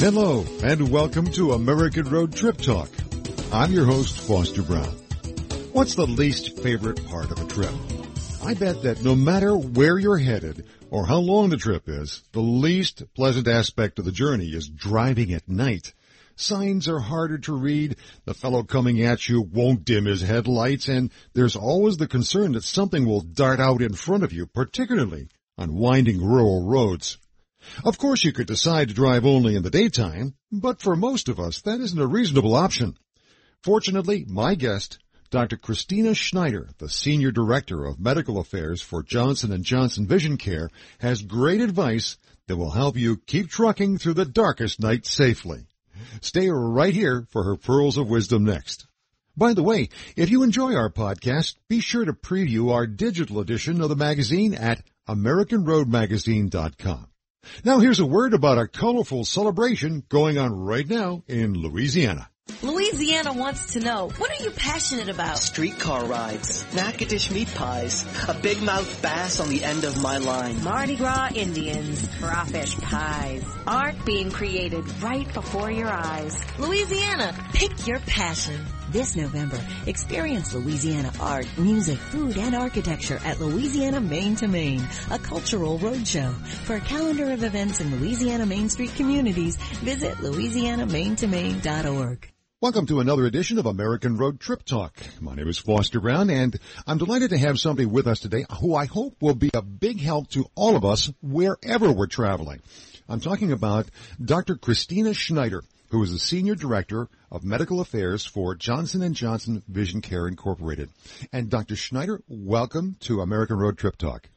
Hello, and welcome to American Road Trip Talk. I'm your host, Foster Braun. What's the least favorite part of a trip? I bet that no matter where you're headed or how long the trip is, the least pleasant aspect of the journey is driving at night. Signs are harder to read, the fellow coming at you won't dim his headlights, and there's always the concern that something will dart out in front of you, particularly on winding rural roads. Of course you could decide to drive only in the daytime, but for most of us that isn't a reasonable option. Fortunately, my guest, Dr. Cristina Schneider, the Senior Director of Medical Affairs for Johnson & Johnson Vision Care, has great advice that will help you keep trucking through the darkest night safely. Stay right here for her pearls of wisdom next. By the way, if you enjoy our podcast, be sure to preview our digital edition of the magazine at AmericanRoadMagazine.com. Now here's a word about a colorful celebration going on right now in Louisiana. Louisiana wants to know, what are you passionate about? Streetcar rides, Natchitoches meat pies, a big mouth bass on the end of my line. Mardi Gras Indians, crawfish pies, art being created right before your eyes. Louisiana, pick your passion. This November, experience Louisiana art, music, food, and architecture at Louisiana Main to Main, a cultural roadshow. For a calendar of events in Louisiana Main Street communities, visit louisianamaintomain.org. Welcome to another edition of American Road Trip Talk. My name is Foster Braun and I'm delighted to have somebody with us today who I hope will be a big help to all of us wherever we're traveling. I'm talking about Dr. Cristina Schneider, who is the Senior Director of Medical Affairs for Johnson & Johnson Vision Care Incorporated. And Dr. Schneider, welcome to American Road Trip Talk.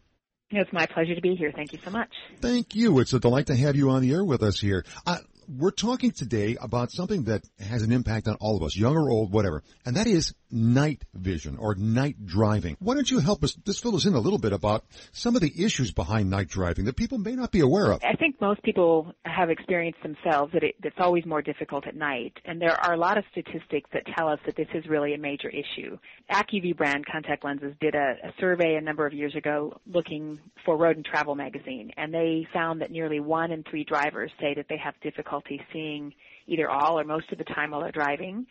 It's my pleasure to be here. Thank you so much. Thank you. It's a delight to have you on the air with us here. Uh, we're talking today about something that has an impact on all of us, young or old, whatever, and that is night vision or night driving. Why don't you help us, just fill us in a little bit about some of the issues behind night driving that people may not be aware of? I think most people have experienced themselves that it, it's always more difficult at night, and there are a lot of statistics that tell us that this is really a major issue. Acuvue brand contact lenses did a, a survey a number of years ago looking for Road and Travel magazine, and they found that nearly one in three drivers say that they have difficulty seeing either all or most of the time while they're driving.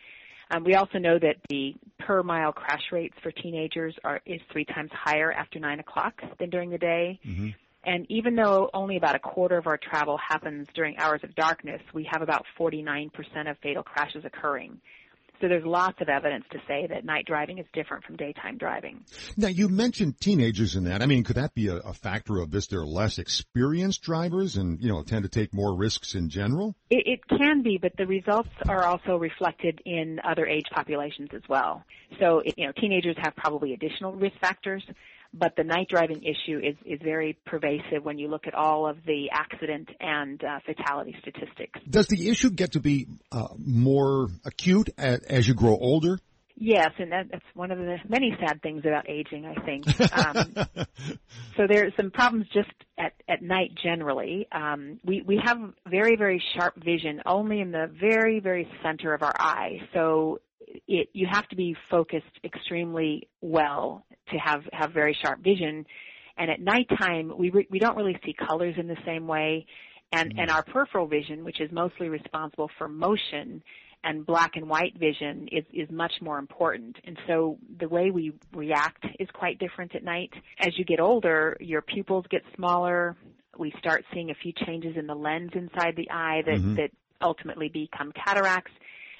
Um, we also know that the per mile crash rates for teenagers are is three times higher after nine o'clock than during the day. Mm-hmm. And even though only about a quarter of our travel happens during hours of darkness, we have about 49% of fatal crashes occurring. So there's lots of evidence to say that night driving is different from daytime driving. Now, you mentioned teenagers in that. I mean, could that be a, a factor of this? They're less experienced drivers and, you know, tend to take more risks in general? It, it can be, but the results are also reflected in other age populations as well. So, you know, teenagers have probably additional risk factors, but the night driving issue is, is very pervasive when you look at all of the accident and uh, fatality statistics. Does the issue get to be uh, more acute as, as you grow older? Yes, and that, that's one of the many sad things about aging, I think. Um, so there are some problems just at, at night generally. Um, we, we have very, very sharp vision only in the very, very center of our eye. So it, you have to be focused extremely well to have, have very sharp vision. And at nighttime, we, re, we don't really see colors in the same way. And, and our peripheral vision, which is mostly responsible for motion, and black and white vision is, is much more important. And so the way we react is quite different at night. As you get older, your pupils get smaller. We start seeing a few changes in the lens inside the eye that, Mhm. that ultimately become cataracts.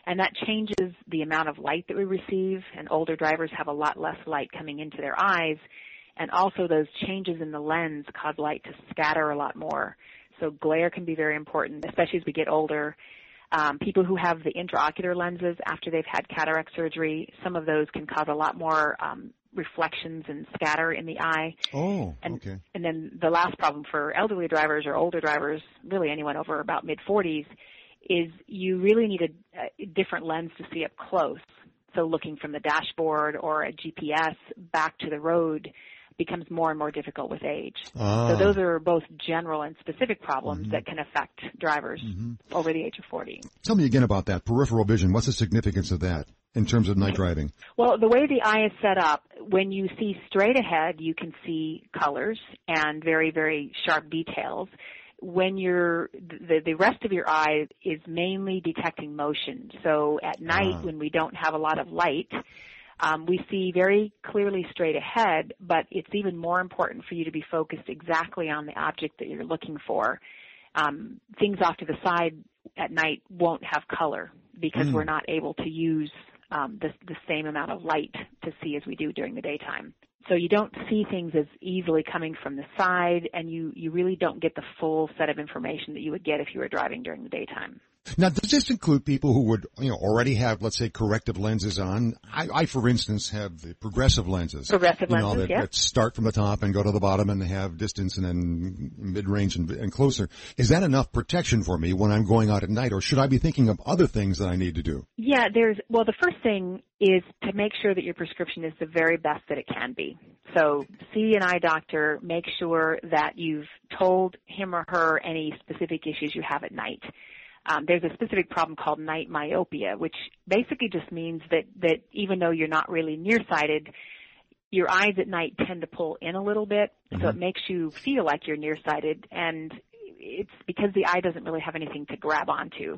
And that changes the amount of light that we receive, and older drivers have a lot less light coming into their eyes. And also those changes in the lens cause light to scatter a lot more. So glare can be very important, especially as we get older. Um, people who have the intraocular lenses after they've had cataract surgery, some of those can cause a lot more um, reflections and scatter in the eye. Oh, And, okay. and then the last problem for elderly drivers or older drivers, really anyone over about mid 40s, is you really need a, a different lens to see up close. So looking from the dashboard or a GPS back to the road becomes more and more difficult with age. Ah. So those are both general and specific problems Mhm. that can affect drivers Mhm. over the age of 40. Tell me again about that peripheral vision. What's the significance of that in terms of night driving? Well, the way the eye is set up, when you see straight ahead, you can see colors and very, very sharp details. When you're the the rest of your eye is mainly detecting motion. So at night Ah. when we don't have a lot of light, um, we see very clearly straight ahead, but it's even more important for you to be focused exactly on the object that you're looking for. Um, things off to the side at night won't have color because Mm. we're not able to use um, the, the same amount of light to see as we do during the daytime. So you don't see things as easily coming from the side, and you, you really don't get the full set of information that you would get if you were driving during the daytime. Now, does this include people who would, you know, already have, let's say, corrective lenses on? I, I for instance, have the progressive lenses. Progressive you know, lenses, that, yeah. that start from the top and go to the bottom and have distance and then mid-range and, and closer. Is that enough protection for me when I'm going out at night, or should I be thinking of other things that I need to do? Yeah, there's, well, the first thing is to make sure that your prescription is the very best that it can be. So see an eye doctor, make sure that you've told him or her any specific issues you have at night. Um, there's a specific problem called night myopia, which basically just means that, that even though you're not really nearsighted, your eyes at night tend to pull in a little bit, so it makes you feel like you're nearsighted, and it's because the eye doesn't really have anything to grab onto.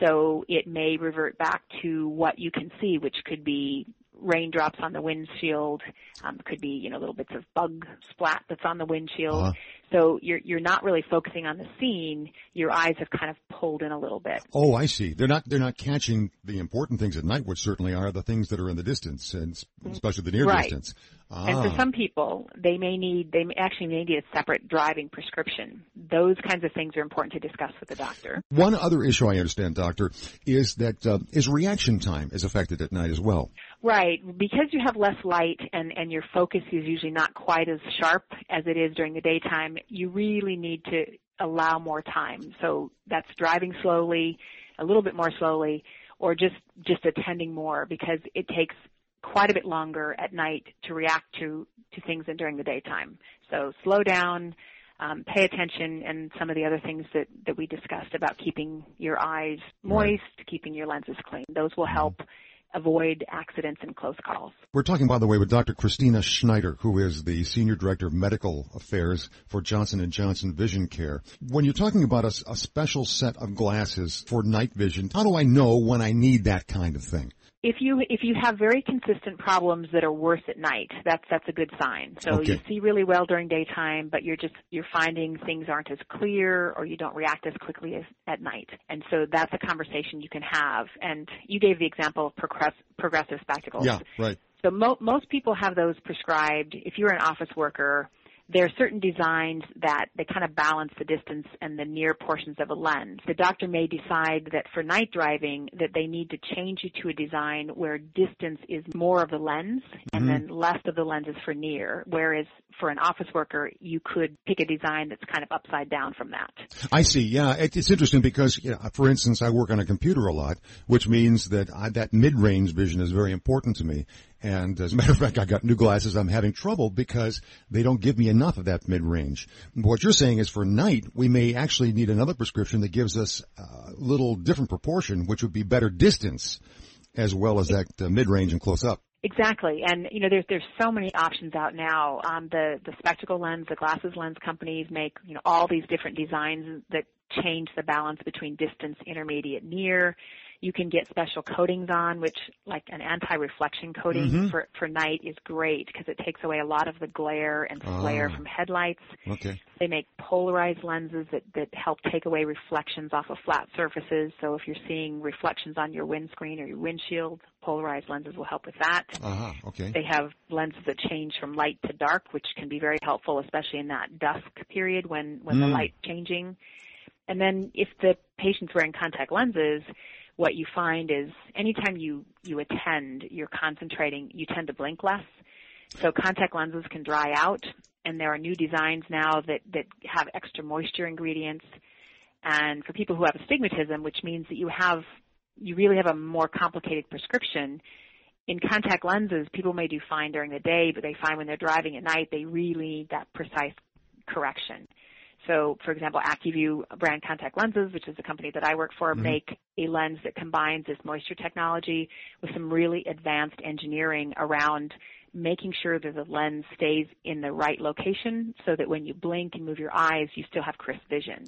So it may revert back to what you can see, which could be raindrops on the windshield, um, could be you know little bits of bug splat that's on the windshield. Uh-huh. So you're you're not really focusing on the scene. Your eyes have kind of pulled in a little bit. Oh, I see. They're not they're not catching the important things at night, which certainly are the things that are in the distance, and especially the near Right. distance. And Ah. for some people, they may need, they may actually may need a separate driving prescription. Those kinds of things are important to discuss with the doctor. One other issue I understand, doctor, is that uh, is reaction time is affected at night as well. Right, because you have less light and, and your focus is usually not quite as sharp as it is during the daytime, you really need to allow more time. So that's driving slowly, a little bit more slowly, or just, just attending more because it takes quite a bit longer at night to react to, to things than during the daytime. So slow down, um, pay attention, and some of the other things that, that we discussed about keeping your eyes moist, keeping your lenses clean. Those will help avoid accidents and close calls. We're talking, by the way, with Dr. Cristina Schneider, who is the Senior Director of Medical Affairs for Johnson & Johnson Vision Care. When you're talking about a special set of glasses for night vision, how do I know when I need that kind of thing? If you if you have very consistent problems that are worse at night, that's that's a good sign. So Okay. you see really well during daytime, but you're just you're finding things aren't as clear or you don't react as quickly as at night. And so that's a conversation you can have. And you gave the example of progress, progressive spectacles. Yeah, right. So mo- most people have those prescribed. If you're an office worker, there are certain designs that they kind of balance the distance and the near portions of a lens. The doctor may decide that for night driving that they need to change you to a design where distance is more of the lens and mm-hmm. then less of the lens is for near. Whereas for an office worker, you could pick a design that's kind of upside down from that. I see. Yeah, it's interesting because, you know, for instance, I work on a computer a lot, which means that I, that mid-range vision is very important to me. And as a matter of fact, I got new glasses. I'm having trouble because they don't give me enough of that mid-range. What you're saying is for night, we may actually need another prescription that gives us a little different proportion, which would be better distance as well as that uh, mid-range and close up. Exactly, and you know, there's there's so many options out now. Um, the the spectacle lens, the glasses lens companies make you know all these different designs that change the balance between distance, intermediate, near. You can get special coatings on, which like an anti-reflection coating Mhm. for for night is great because it takes away a lot of the glare and flare Ah. from headlights. Okay. They make polarized lenses that, that help take away reflections off of flat surfaces. So if you're seeing reflections on your windscreen or your windshield, polarized lenses will help with that. Uh-huh. Okay. They have lenses that change from light to dark, which can be very helpful, especially in that dusk period when, when the Mm. light's changing. And then if the patient's wearing contact lenses, what you find is anytime you, you attend, you're concentrating, you tend to blink less. So contact lenses can dry out, and there are new designs now that, that have extra moisture ingredients. And for people who have astigmatism, which means that you have, you really have a more complicated prescription, in contact lenses, people may do fine during the day, but they find when they're driving at night, they really need that precise correction. So, for example, Acuvue brand contact lenses, which is the company that I work for, Mhm. make a lens that combines this moisture technology with some really advanced engineering around making sure that the lens stays in the right location so that when you blink and move your eyes, you still have crisp vision.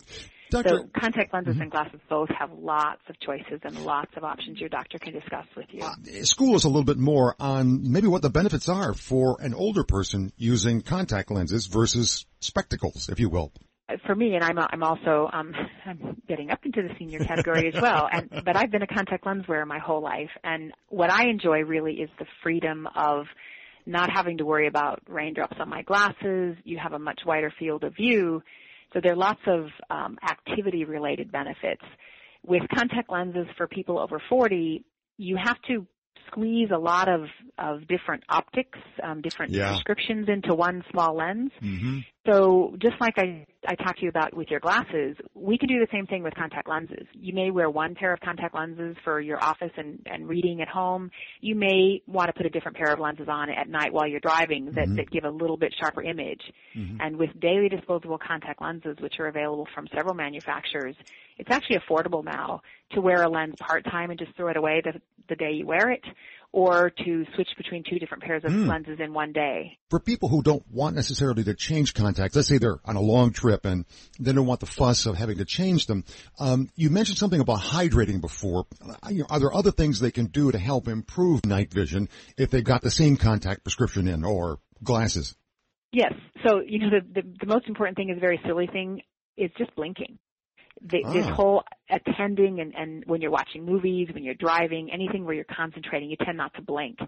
Doctor, so contact lenses mm-hmm. and glasses both have lots of choices and lots of options your doctor can discuss with you. Uh, school is a little bit more on maybe what the benefits are for an older person using contact lenses versus spectacles, if you will for me, and I'm I'm also um, I'm getting up into the senior category as well. And but I've been a contact lens wearer my whole life, and what I enjoy really is the freedom of not having to worry about raindrops on my glasses. You have a much wider field of view, so there are lots of um, activity-related benefits. With contact lenses for people over 40, you have to squeeze a lot of, of different optics, um, different yeah. prescriptions into one small lens. Mm-hmm. So just like I, I talked to you about with your glasses, we can do the same thing with contact lenses. You may wear one pair of contact lenses for your office and, and reading at home. You may want to put a different pair of lenses on at night while you're driving that, mm-hmm. that give a little bit sharper image. Mm-hmm. And with daily disposable contact lenses, which are available from several manufacturers, it's actually affordable now to wear a lens part-time and just throw it away the, the day you wear it or to switch between two different pairs of mm. lenses in one day. For people who don't want necessarily to change contacts, let's say they're on a long trip and they don't want the fuss of having to change them, um, you mentioned something about hydrating before. Are there other things they can do to help improve night vision if they've got the same contact prescription in or glasses? Yes. So, you know, the, the, the most important thing is a very silly thing is just blinking. The, ah. This whole attending and, and when you're watching movies, when you're driving, anything where you're concentrating, you tend not to blink.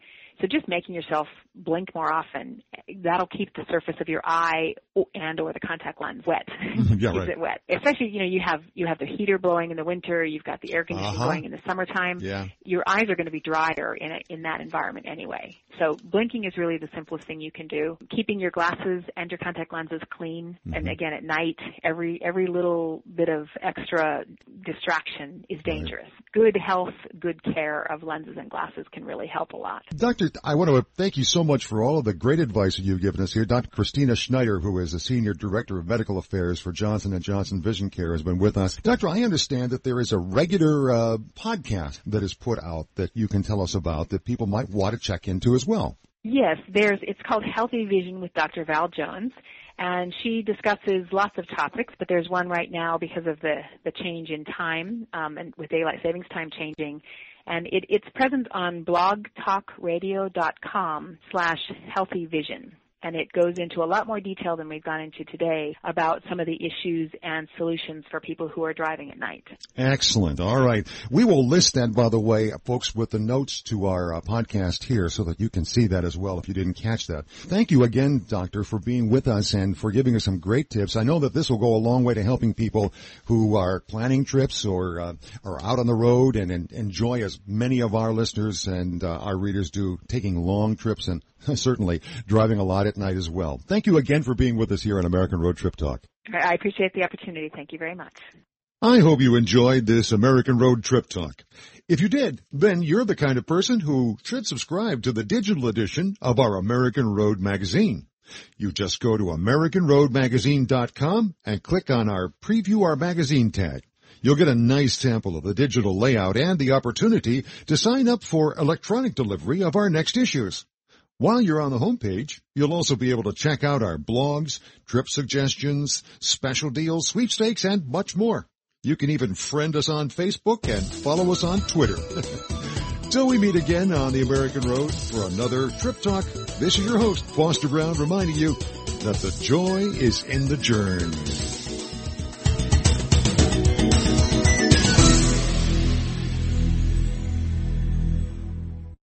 So just making yourself blink more often, that'll keep the surface of your eye and or the contact lens wet. yeah, right. it wet. Especially, you know, you have you have the heater blowing in the winter, you've got the air conditioning uh-huh. going in the summertime. Yeah. Your eyes are going to be drier in a, in that environment anyway. So blinking is really the simplest thing you can do. Keeping your glasses and your contact lenses clean, mm-hmm. and again at night, every every little bit of extra distraction is dangerous. Right. Good health, good care of lenses and glasses can really help a lot. Doctor, I want to thank you so much for all of the great advice that you've given us here. Dr. Cristina Schneider, who is the Senior Director of Medical Affairs for Johnson & Johnson Vision Care, has been with us. Doctor, I understand that there is a regular uh, podcast that is put out that you can tell us about that people might want to check into as well. Yes, there's. It's called Healthy Vision with Dr. Val Jones, and she discusses lots of topics. But there's one right now because of the the change in time um, and with daylight savings time changing, and it, it's present on blogtalkradio.com slash healthyvision and it goes into a lot more detail than we've gone into today about some of the issues and solutions for people who are driving at night. Excellent. All right. We will list that, by the way, folks, with the notes to our uh, podcast here so that you can see that as well if you didn't catch that. Thank you again, Doctor, for being with us and for giving us some great tips. I know that this will go a long way to helping people who are planning trips or uh, are out on the road and, and, enjoy as many of our listeners and uh, our readers do taking long trips and certainly driving a lot at night as well. Thank you again for being with us here on American Road Trip Talk. I appreciate the opportunity. Thank you very much. I hope you enjoyed this American Road Trip Talk. If you did, then you're the kind of person who should subscribe to the digital edition of our American Road magazine. You just go to AmericanRoadMagazine.com and click on our Preview Our Magazine tag. You'll get a nice sample of the digital layout and the opportunity to sign up for electronic delivery of our next issues. While you're on the homepage, you'll also be able to check out our blogs, trip suggestions, special deals, sweepstakes, and much more. You can even friend us on Facebook and follow us on Twitter. Till we meet again on the American Road for another Trip Talk, this is your host, Foster Braun, reminding you that the joy is in the journey.